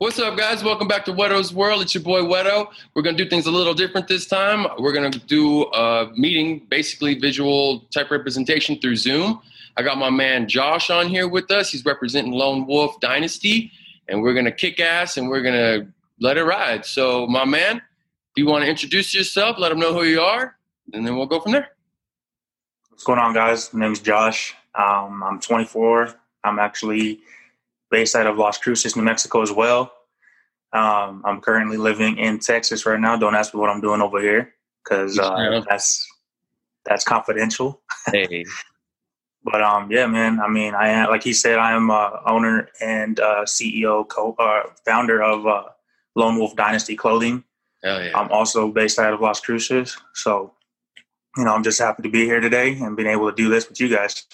What's up, guys? Welcome back to Whetto's World. It's your boy Weto. We're gonna do things a little different this time. We're gonna do a meeting, basically visual type representation through Zoom. I got my man Josh on here with us. He's representing Lone Wolf Dynasty, and we're gonna kick ass and we're gonna let it ride. So, my man, if you want to introduce yourself, let them know who you are, and then we'll go from there. What's going on, guys? My name's Josh. Um, I'm 24. I'm actually based out of Las Cruces, New Mexico, as well. Um, I'm currently living in Texas right now. Don't ask me what I'm doing over here because uh, that's that's confidential. Hey. but um, yeah, man. I mean, I am like he said, I am uh, owner and uh, CEO, co uh, founder of uh, Lone Wolf Dynasty Clothing. Hell yeah. I'm also based out of Las Cruces, so you know, I'm just happy to be here today and being able to do this with you guys.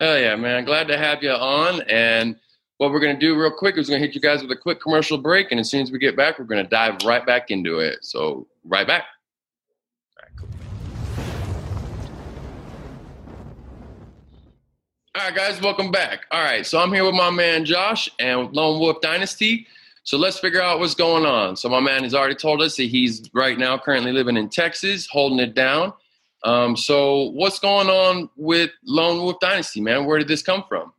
Hell yeah, man. Glad to have you on. And what we're going to do real quick is going to hit you guys with a quick commercial break. And as soon as we get back, we're going to dive right back into it. So, right back. All right, cool. All right, guys, welcome back. All right, so I'm here with my man Josh and Lone Wolf Dynasty. So let's figure out what's going on. So my man has already told us that he's right now currently living in Texas, holding it down. Um, so what's going on with Lone Wolf Dynasty, man? Where did this come from?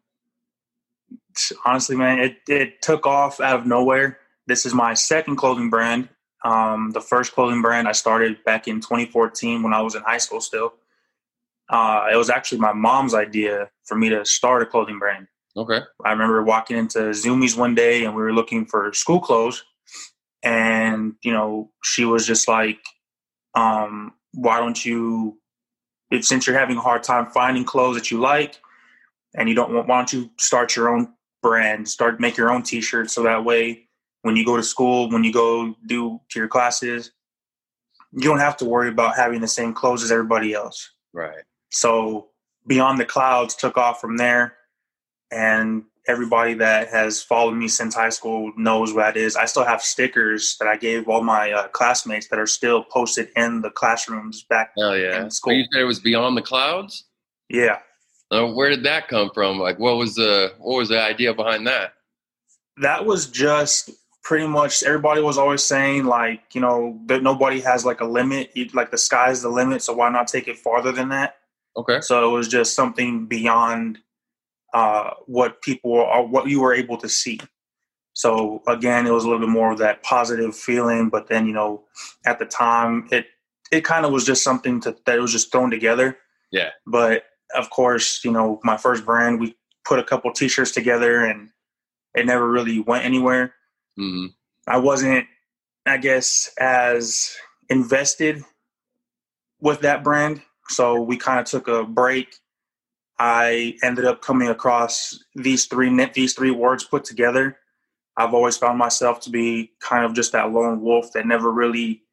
Honestly, man, it, it took off out of nowhere. This is my second clothing brand. Um, the first clothing brand I started back in 2014 when I was in high school still. Uh, it was actually my mom's idea for me to start a clothing brand. Okay. I remember walking into Zumiez one day and we were looking for school clothes. And, you know, she was just like, um, why don't you, if since you're having a hard time finding clothes that you like and you don't want, why don't you start your own brand, start make your own t-shirts so that way when you go to school, when you go do to your classes, you don't have to worry about having the same clothes as everybody else. Right. So Beyond the Clouds took off from there and everybody that has followed me since high school knows what that is. I still have stickers that I gave all my uh, classmates that are still posted in the classrooms back Hell yeah. in school. You said it was Beyond the Clouds? Yeah, Uh, where did that come from? Like, what was the what was the idea behind that? that was just pretty much everybody was always saying like you know that nobody has like a limit, like the sky's the limit, so why not take it farther than that? Okay. So it was just something beyond uh, what people or what you were able to see. So again, it was a little bit more of that positive feeling, but then you know, at the time, it it kind of was just something to, that was just thrown together. Yeah. But of course, you know, my first brand, we put a couple T-shirts together, and it never really went anywhere. hmm I wasn't, I guess, as invested with that brand. So we kind of took a break. I ended up coming across these three these three words put together. I've always found myself to be kind of just that lone wolf that never really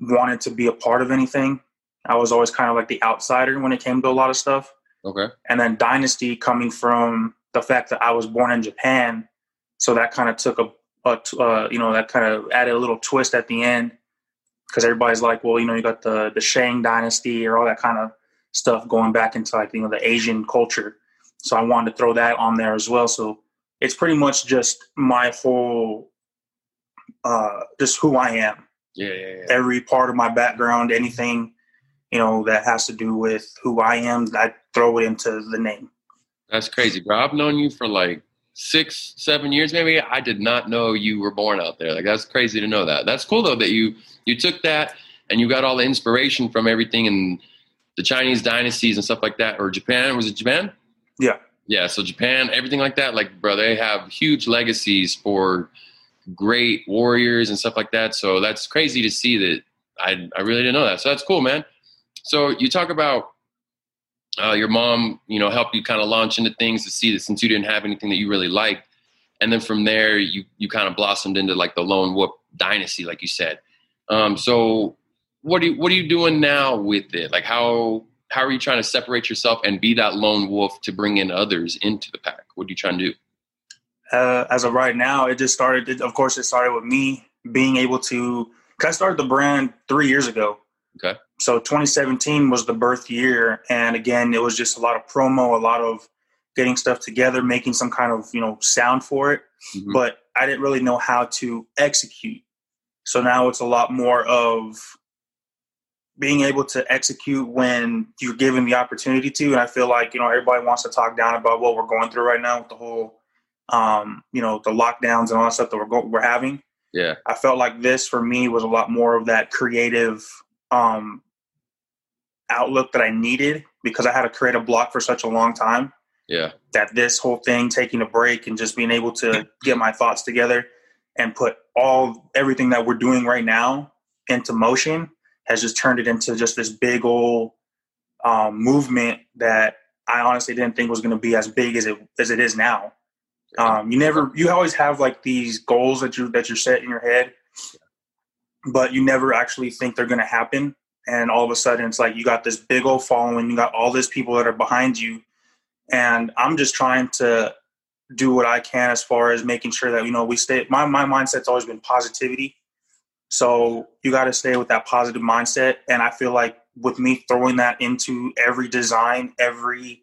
wanted to be a part of anything. I was always kind of like the outsider when it came to a lot of stuff Okay. and then dynasty coming from the fact that I was born in Japan, so that kind of took a, uh, you know that kind of added a little twist at the end because everybody's like, well, you know, you got the the Shang dynasty or all that kind of stuff going back into like you know the Asian culture. So I wanted to throw that on there as well. So it's pretty much just my whole, uh, just who I am Yeah, yeah, yeah. every part of my background, anything you know that has to do with who I am, I throw it into the name. That's crazy, bro. I've known you for like six, seven years, maybe. I did not know you were born out there. Like that's crazy to know that. That's cool though that you you took that and you got all the inspiration from everything and the Chinese dynasties and stuff like that. Or Japan. Was it Japan? Yeah. Yeah. So Japan, everything like that. Like, bro, they have huge legacies for great warriors and stuff like that. So that's crazy to see that. I I really didn't know that. So that's cool, man. So you talk about uh, your mom, you know, helped you kind of launch into things to see that since you didn't have anything that you really liked, and then from there you you kind of blossomed into like the lone wolf dynasty, like you said. Um, so what are you what are you doing now with it? Like how how are you trying to separate yourself and be that lone wolf to bring in others into the pack? What are you trying to do? Uh, as of right now, it just started. It, of course, it started with me being able to. Cause I started the brand three years ago. Okay. So 2017 was the birth year, and again, it was just a lot of promo, a lot of getting stuff together, making some kind of you know sound for it, Mhm. but I didn't really know how to execute. So now it's a lot more of being able to execute when you're given the opportunity to. And I feel like you know everybody wants to talk down about what we're going through right now with the whole, um, you know, the lockdowns and all that stuff that we're go- we're having. yeah, I felt like this for me was a lot more of that creative um, outlook that I needed because I had to create a creative block for such a long time yeah, that this whole thing taking a break and just being able to get my thoughts together and put all everything that we're doing right now into motion has just turned it into just this big old um, movement that I honestly didn't think was going to be as big as it as it is now. Um, you never, you always have like these goals that you that you're set in your head, but you never actually think they're going to happen. And all of a sudden, it's like you got this big old following, you got all these people that are behind you, and I'm just trying to do what I can as far as making sure that you know we stay. My my mindset's always been positivity, so you got to stay with that positive mindset. And I feel like with me throwing that into every design, every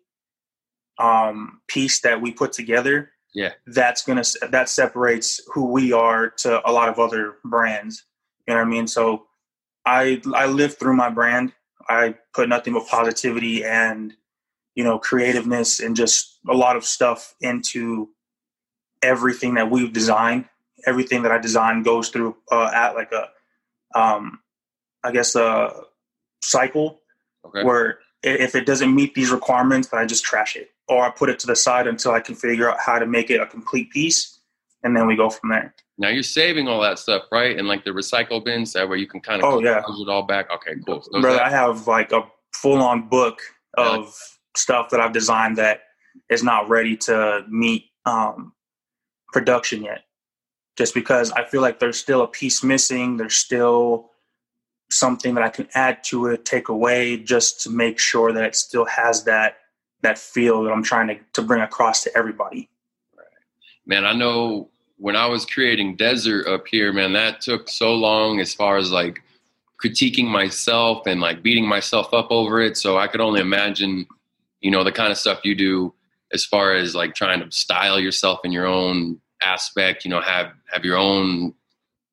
um, piece that we put together, Yeah. that's gonna that separates who we are to a lot of other brands. You know what I mean? So I I live through my brand. I put nothing but positivity and you know creativeness and just a lot of stuff into everything that we've designed. Everything that I design goes through uh, at like a um, I guess a cycle okay, where if it doesn't meet these requirements, then I just trash it or I put it to the side until I can figure out how to make it a complete piece, and then we go from there. Now you're saving all that stuff, right? And like the recycle bins, that where you can kind of Oh, yeah. it all back. Okay, cool. So Brother, I have like a full on book Yeah. of stuff that I've designed that is not ready to meet um, production yet. Just because I feel like there's still a piece missing, there's still something that I can add to it, take away, just to make sure that it still has that that feel that I'm trying to, to bring across to everybody. Right. man, I know when I was creating Desert up here, man, that took so long as far as like critiquing myself and like beating myself up over it. So I could only imagine, you know, the kind of stuff you do as far as like trying to style yourself in your own aspect, you know, have have your own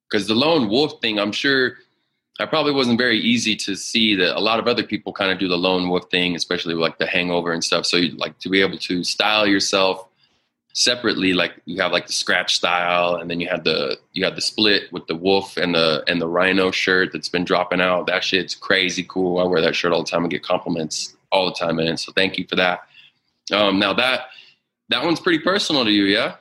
because the lone wolf thing, I'm sure I probably wasn't very easy to see that a lot of other people kind of do the lone wolf thing, especially like the hangover and stuff. So you like to be able to style yourself separately like you have like the scratch style and then you had the you had the split with the wolf and the and the rhino shirt that's been dropping out. That shit's crazy cool. I wear that shirt all the time and get compliments all the time man. So thank you for that. Um now that that one's pretty personal to you yeah?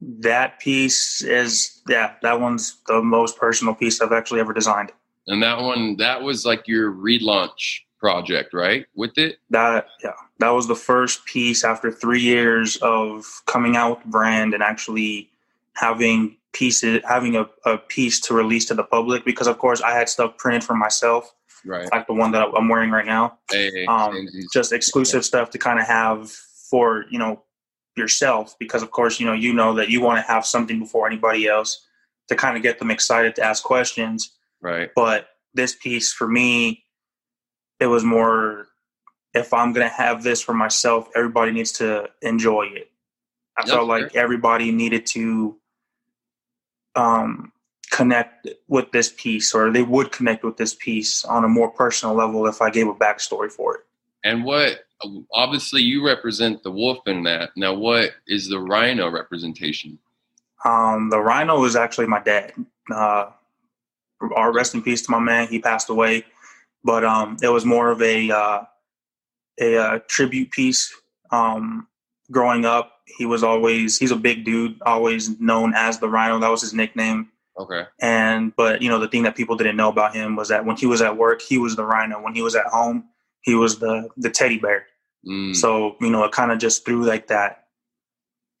That piece is yeah, that one's the most personal piece I've actually ever designed. and that one that was like your relaunch project right with it? That yeah, that was the first piece after three years of coming out with the brand and actually having pieces having a, a piece to release to the public because of course I had stuff printed for myself, right. Like the one that I'm wearing right now. hey, Um, hey, just exclusive stuff to kind of have for you know yourself because of course you know you know that you want to have something before anybody else to kind of get them excited to ask questions. Right. But this piece for me it was more if i'm to have this for myself everybody needs to enjoy it. I That's felt like everybody needed to um, connect with this piece or they would connect with this piece on a more personal level if i gave a backstory for it. And what obviously you represent the wolf in that. Now what is the rhino representation? Um, the rhino was actually my dad. Uh, our rest in peace to my man. He passed away but um, it was more of a uh, a uh, tribute piece. Um, growing up, he was always he's a big dude, always known as the Rhino. That was his nickname. okay And but you know the thing that people didn't know about him was that when he was at work, he was the Rhino. When he was at home, he was the the teddy bear. Mm, So you know it kind of just threw like that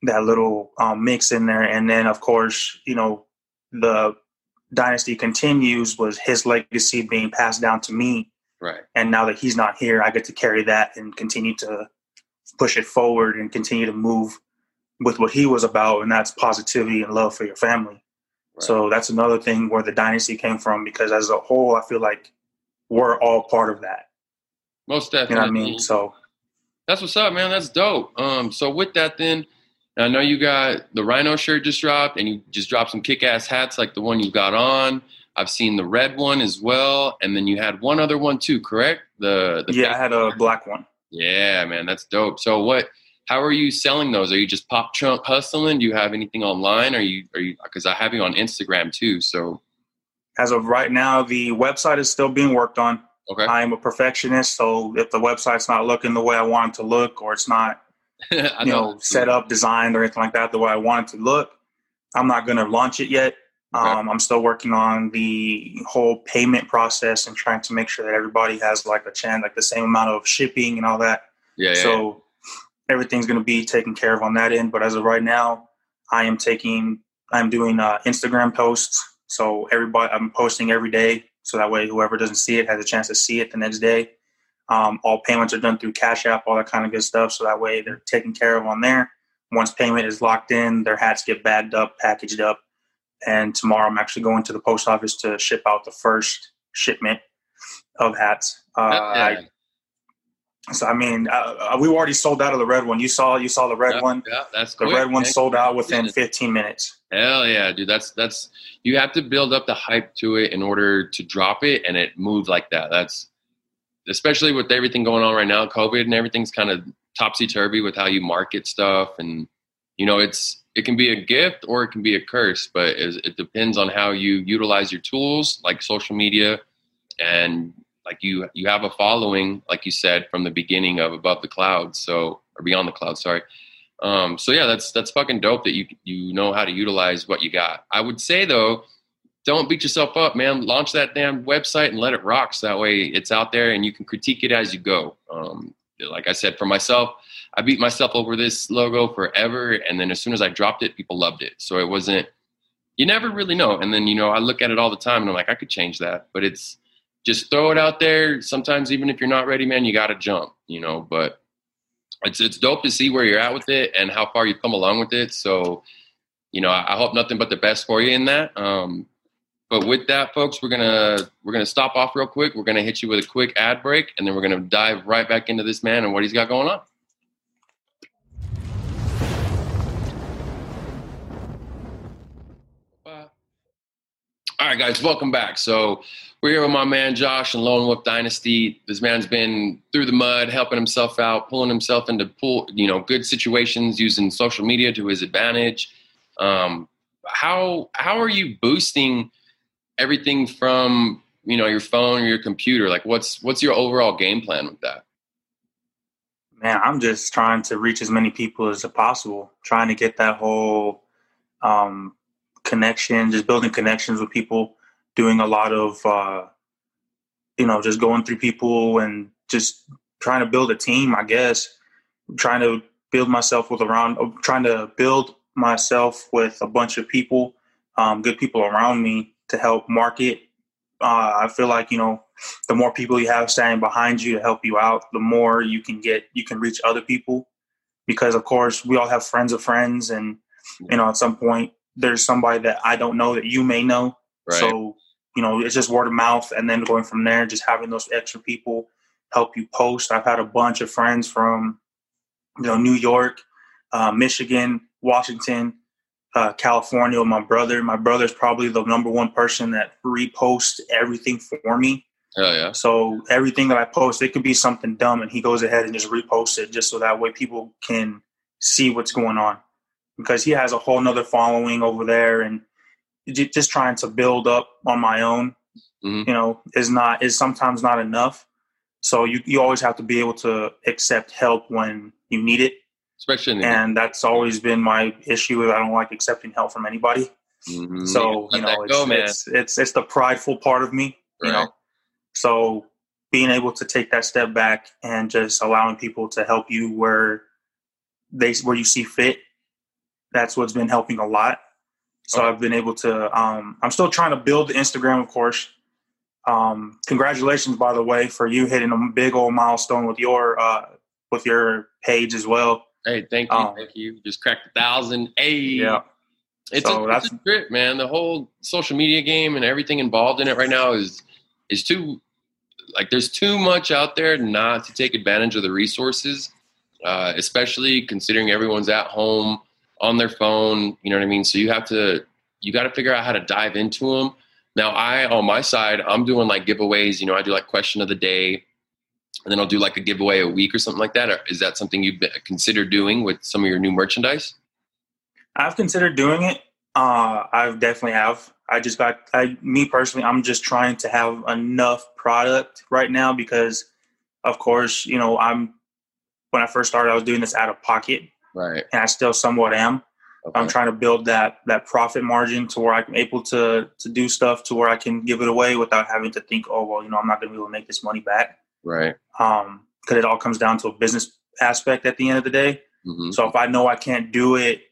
that little um, mix in there, and then of course you know the dynasty continues was his legacy being passed down to me right and now that he's not here i get to carry that and continue to push it forward and continue to move with what he was about and that's positivity and love for your family Right. so that's another thing where the dynasty came from because as a whole i feel like we're all part of that most you definitely know what i mean so That's what's up, man. That's dope. Um, so with that, then I know you got the Rhino shirt just dropped, and you just dropped some kick-ass hats like the one you got on. I've seen the red one as well, and then you had one other one too, correct? The, the yeah, I had a black one. Yeah, man, that's dope. So what? How are you selling those? Are you just pop trunk hustling? Do you have anything online? Are you are you? Because I have you on Instagram too. So as of right now, the website is still being worked on. Okay. I am a perfectionist, so if the website's not looking the way I want it to look, or it's not, you know, know set up, designed, or anything like that the way I want it to look, I'm not going to launch it yet. Okay. Um, I'm still working on the whole payment process and trying to make sure that everybody has like a chance, like the same amount of shipping and all that. Yeah. yeah so yeah. everything's going to be taken care of on that end. But as of right now, I am taking, I'm doing uh, Instagram posts. So everybody, I'm posting every day so that way, whoever doesn't see it has a chance to see it the next day. Um, all payments are done through Cash App, all that kind of good stuff. So that way, they're taken care of on there. Once payment is locked in, their hats get bagged up, packaged up. And tomorrow, I'm actually going to the post office to ship out the first shipment of hats. Uh, I, so I mean, uh, we already sold out of the red one. You saw, you saw the red yeah, one. Yeah, that's the quick, red one sold out within 15 minutes. Hell yeah, dude. That's that's you have to build up the hype to it in order to drop it, and it moved like that. That's especially with everything going on right now, COVID and everything's kind of topsy turvy with how you market stuff, and you know, it's it can be a gift or it can be a curse, but it, depends on how you utilize your tools like social media and like you you have a following like you said from the beginning of above the clouds so or beyond the clouds sorry. Um, so yeah that's that's fucking dope that you you know how to utilize what you got. I would say though don't beat yourself up man. Launch that damn website and let it rock. So that way it's out there and you can critique it as you go. Um, like i said for myself i beat myself over this logo forever. And then as soon as i dropped it people loved it. So it wasn't you never really know. And then you know i look at it all the time and i'm like i could change that. But it's just throw it out there. Sometimes even if you're not ready, man, you got to jump, you know, but it's, it's dope to see where you're at with it and how far you've come along with it. So, you know, I, I hope nothing but the best for you in that. Um, but with that, folks, we're gonna we're gonna stop off real quick. We're gonna hit you with a quick ad break, and then we're gonna dive right back into this man and what he's got going on. All right, guys, welcome back. So we're here with my man Josh and Lone Wolf Dynasty. This man's been through the mud, helping himself out, pulling himself into pull, you know, good situations, using social media to his advantage. Um, how how are you boosting everything from you know your phone or your computer? Like, what's what's your overall game plan with that? Man, I'm just trying to reach as many people as possible. Trying to get that whole um, connection, just building connections with people, doing a lot of, uh, you know, just going through people and just trying to build a team, I guess. trying to build myself with around, trying to build myself with a bunch of people, um, good people around me to help market. Uh, I feel like, you know, the more people you have standing behind you to help you out, the more you can get, you can reach other people. Because, of course, we all have friends of friends. And, you know, at some point, there's somebody that I don't know that you may know. Right. So, you know, it's just word of mouth and then going from there, just having those extra people help you post. I've had a bunch of friends from, you know, New York, uh, Michigan, Washington, uh, California. With my brother, my brother's probably the number one person that reposts everything for me. Oh yeah. So everything that I post, it could be something dumb, and he goes ahead and just reposts it, just so that way people can see what's going on because he has a whole nother following over there and just trying to build up on my own mm-hmm. you know is not is sometimes not enough so you, you always have to be able to accept help when you need it especially and that's always been my issue i don't like accepting help from anybody mm-hmm. so you know it's, go, it's, it's, it's the prideful part of me right. you know so being able to take that step back and just allowing people to help you where they where you see fit that's what's been helping a lot. So. I've been able to. Um, I'm still trying to build the Instagram, of course. Um, congratulations, by the way, for you hitting a big old milestone with your uh, with your page as well. Hey, thank you, um, thank you. Just cracked a thousand. Hey, yeah. It's, so a, that's, it's a trip, man. The whole social media game and everything involved in it right now is is too like there's too much out there not to take advantage of the resources uh, especially considering everyone's at home on their phone. You know what I mean? So you have to you got to figure out how to dive into them. Now, I on my side, I'm doing like giveaways. You know, I do like question of the day, and then I'll do like a giveaway a week or something like that. Is that something you've considered doing with some of your new merchandise? I've considered doing it. Uh, I definitely have. I just got, I, me personally, I'm just trying to have enough product right now because, of course, you know, I'm when I first started, I was doing this out of pocket, right, and I still somewhat am. Okay. I'm trying to build that that profit margin to where I'm able to to do stuff to where I can give it away without having to think, oh well, you know, I'm not going to be able to make this money back. Right. Um, because it all comes down to a business aspect at the end of the day. Mm-hmm. So if I know I can't do it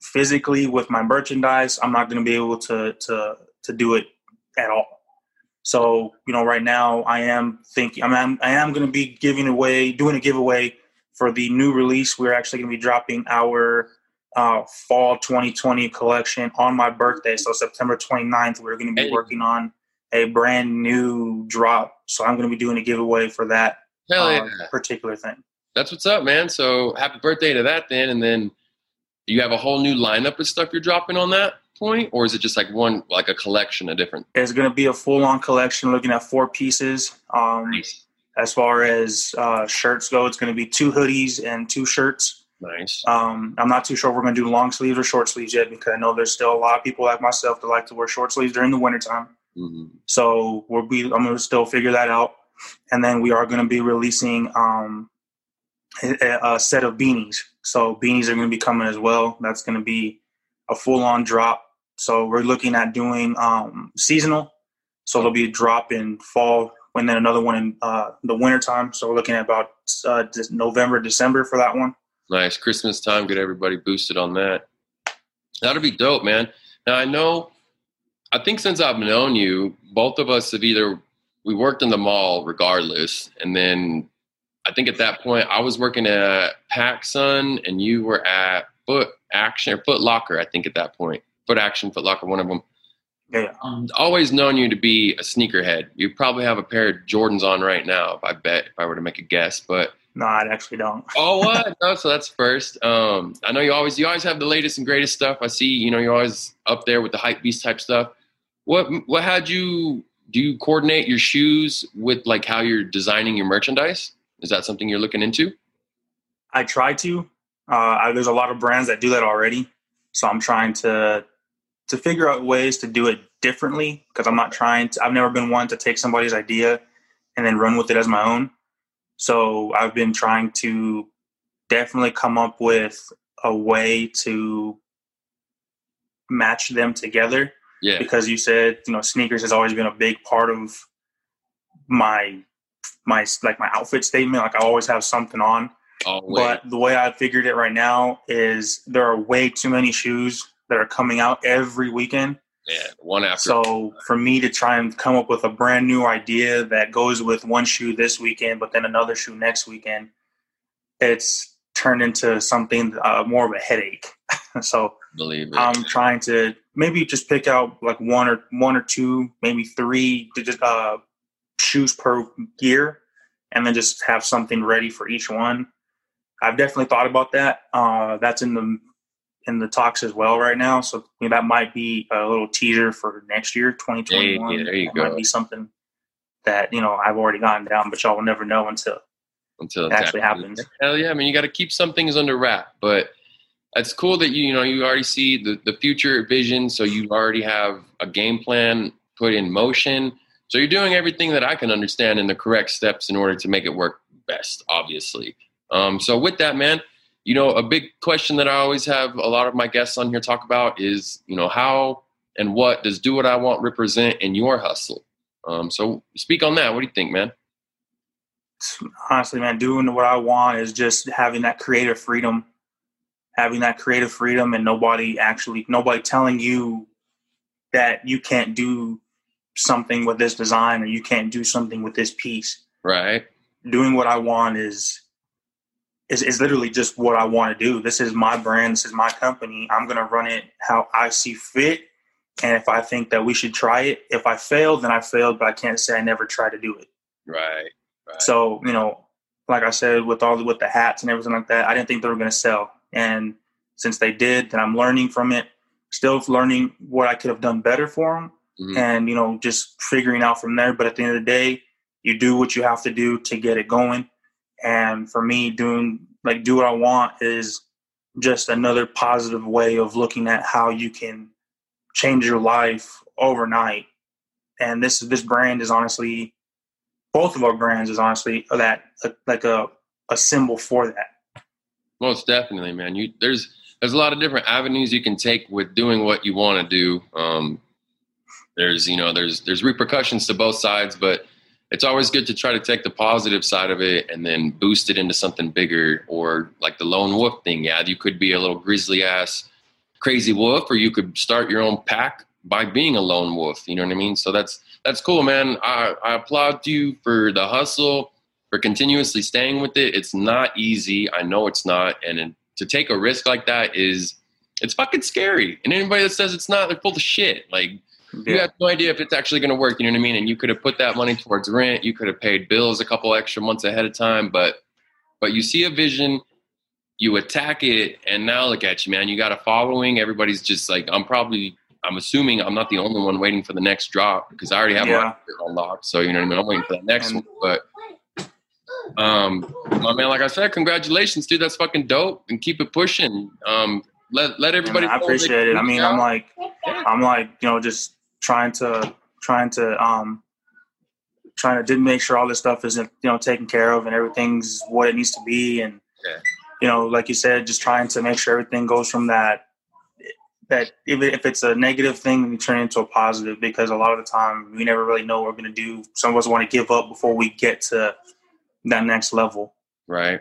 physically with my merchandise, I'm not going to be able to to to do it at all. So you know, right now I am thinking I am I am going to be giving away doing a giveaway for the new release. We're actually going to be dropping our uh, fall 2020 collection on my birthday. So September 29th, we're going to be hey. working on a brand new drop. So I'm going to be doing a giveaway for that uh, particular thing. That's what's up, man. So happy birthday to that then. And then you have a whole new lineup of stuff you're dropping on that point? Or is it just like one, like a collection of different? It's going to be a full on collection looking at four pieces. Um, nice. As far as uh, shirts go, it's going to be two hoodies and two shirts. Nice. Um, I'm not too sure we're going to do long sleeves or short sleeves yet because I know there's still a lot of people like myself that like to wear short sleeves during the wintertime. Mm-hmm. So we'll be, I'm going to still figure that out. And then we are going to be releasing um, a, a, set of beanies. So beanies are going to be coming as well. That's going to be a full on drop. So we're looking at doing um, seasonal. So there'll be a drop in fall and then another one in uh, the wintertime. So we're looking at about uh, November, December for that one. Nice. Christmas time, get everybody boosted on that. That'll be dope, man. Now I know I think since I've known you, both of us have either we worked in the mall regardless, and then I think at that point I was working at PacSun and you were at Foot Action or Foot Locker, I think at that point. Foot Action, Foot Locker, one of them. Yeah. Um, always known you to be a sneakerhead. You probably have a pair of Jordans on right now, I bet, if I were to make a guess. But no, I actually don't. oh, what? No, so that's first. Um, I know you always you always have the latest and greatest stuff. I see. You know, you're always up there with the hype beast type stuff. What what had you do? You coordinate your shoes with like how you're designing your merchandise? Is that something you're looking into? I try to. Uh, I, there's a lot of brands that do that already, so I'm trying to to figure out ways to do it differently because I'm not trying to. I've never been one to take somebody's idea and then run with it as my own. So I've been trying to definitely come up with a way to match them together. Yeah. Because you said, you know, sneakers has always been a big part of my my like my outfit statement. Like I always have something on. Always. But the way I figured it right now is there are way too many shoes that are coming out every weekend yeah, one after. So for me to try and come up with a brand new idea that goes with one shoe this weekend, but then another shoe next weekend, it's turned into something uh, more of a headache. so believe it. I'm trying to maybe just pick out like one or one or two, maybe three uh, shoes per year, and then just have something ready for each one. I've definitely thought about that. Uh, that's in the in the talks as well right now. So you know, that might be a little teaser for next year, 2021. Hey, there you that go. Might be something that you know I've already gotten down, but y'all will never know until until it actually happens. Hell yeah! I mean, you got to keep some things under wrap, but it's cool that you you know you already see the the future vision, so you already have a game plan put in motion. So you're doing everything that I can understand in the correct steps in order to make it work best, obviously. Um, so with that, man, you know, a big question that I always have a lot of my guests on here talk about is, you know, how and what does Do What I Want represent in your hustle? Um, so speak on that. What do you think, man? Honestly, man, doing what I want is just having that creative freedom, having that creative freedom, and nobody actually, nobody telling you that you can't do something with this design or you can't do something with this piece. Right. Doing what I want is is, is literally just what I want to do. This is my brand. This is my company. I'm going to run it how I see fit. And if I think that we should try it, if I fail, then I failed, but I can't say I never tried to do it. Right. right. So, you know, like I said, with all the, with the hats and everything like that, I didn't think they were going to sell. And since they did, then I'm learning from it. Still learning what I could have done better for them, mm-hmm. and you know, just figuring out from there. But at the end of the day, you do what you have to do to get it going. And for me, doing like do what I want is just another positive way of looking at how you can change your life overnight. And this this brand is honestly, both of our brands is honestly that like a a symbol for that. Most definitely, man. You there's there's a lot of different avenues you can take with doing what you want to do. Um, there's you know there's there's repercussions to both sides, but it's always good to try to take the positive side of it and then boost it into something bigger. Or like the lone wolf thing, yeah, you could be a little grizzly ass crazy wolf, or you could start your own pack by being a lone wolf. You know what I mean? So that's that's cool, man. I, I applaud you for the hustle, for continuously staying with it. It's not easy. I know it's not, and to take a risk like that is it's fucking scary. And anybody that says it's not, they're full of shit. Like yeah. you have no idea if it's actually going to work. You know what I mean? And you could have put that money towards rent. You could have paid bills a couple extra months ahead of time. But but you see a vision, you attack it, and now look at you, man. You got a following. Everybody's just like, I'm probably. I'm assuming I'm not the only one waiting for the next drop because I already have yeah. my unlocked. So you know what I mean. I'm waiting for that next and, one, but um, my man, like I said, congratulations, dude. That's fucking dope, and keep it pushing. Um, let let everybody. I appreciate it. I mean, out. I'm like, I'm like, you know, just trying to trying to um trying to did make sure all this stuff is you know taken care of and everything's what it needs to be and yeah. you know like you said just trying to make sure everything goes from that that if, if it's a negative thing we turn it into a positive because a lot of the time we never really know what we're going to do some of us want to give up before we get to that next level. Right.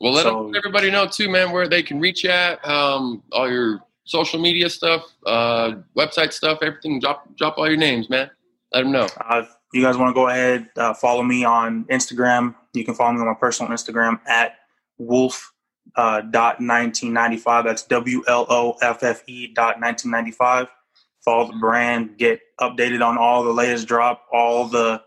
Well, let, so, everybody know too, man, where they can reach at. Um, all your social media stuff, uh, website stuff, everything. Drop drop all your names, man. Let them know. Uh, you guys want to go ahead, uh, follow me on Instagram. You can follow me on my personal Instagram at wolf uh, dot 1995. That's W L O F F E dot 1995. Follow the brand, get updated on all the latest drop, all the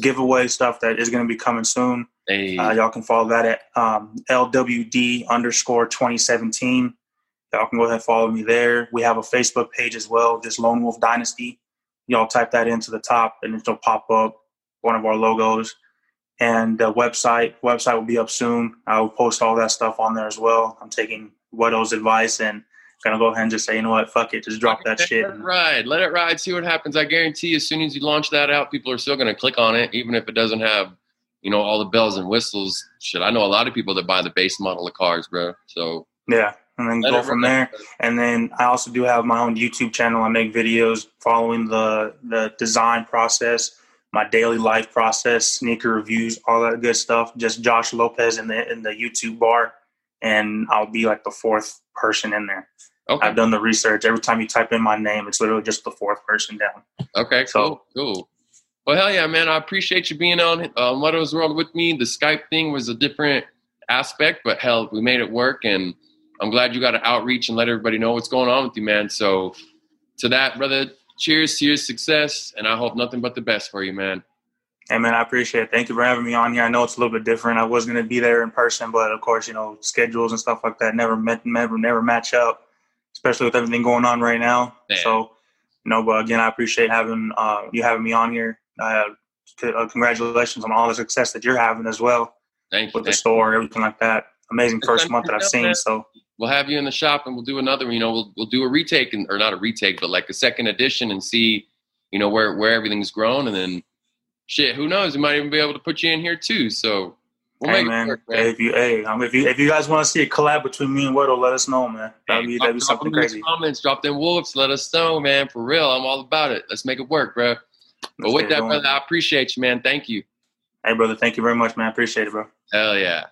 giveaway stuff that is going to be coming soon. Hey. Uh, y'all can follow that at um, LWD underscore 2017. Y'all can go ahead and follow me there. We have a Facebook page as well, just Lone Wolf Dynasty. Y'all type that into the top and it'll pop up one of our logos. And the website website will be up soon. I will post all that stuff on there as well. I'm taking Whetto's advice and gonna go ahead and just say, you know what, fuck it, just drop that shit. Let it ride, let it ride, see what happens. I guarantee, as soon as you launch that out, people are still gonna click on it, even if it doesn't have you know, all the bells and whistles. Shit, I know a lot of people that buy the base model of cars, bro. So yeah, and then go from there. And then I also do have my own YouTube channel. I make videos following the the design process, my daily life process, sneaker reviews, all that good stuff. Just Josh Lopez in the in the YouTube bar, and I'll be like the fourth person in there. Okay. I've done the research. Every time you type in my name, it's literally just the fourth person down. Okay, so, cool, cool. Well, hell yeah, man. I appreciate you being on uh, Whetto's World with me. The Skype thing was a different aspect, but hell, we made it work. And I'm glad you got to outreach and let everybody know what's going on with you, man. So, to that, brother, cheers to your success. And I hope nothing but the best for you, man. Hey, man, I appreciate it. Thank you for having me on here. I know it's a little bit different. I was going to be there in person, but of course, you know, schedules and stuff like that never met, never, never match up, especially with everything going on right now. Man. So, you know, but again, I appreciate having uh, you having me on here uh, uh, congratulations on all the success that you're having as well. Thank you. With the store, everything like that. Amazing first month that I've seen. So we'll have you in the shop and we'll do another. You know, we'll we'll do a retake and, or not a retake, but like a second edition and see, you know, where where everything's grown, and then shit, who knows? We might even be able to put you in here too. So. We'll hey man, work, man. Hey, if you hey, um, if you if you guys want to see a collab between me and Whetto, let us know, man. That'd be that'd be something crazy. Comments, drop them wolves, let us know, man. For real, I'm all about it. Let's make it work, bro. But with that, brother, I appreciate you, man. Thank you. Hey, brother. Thank you very much, man. I appreciate it, bro. Hell yeah.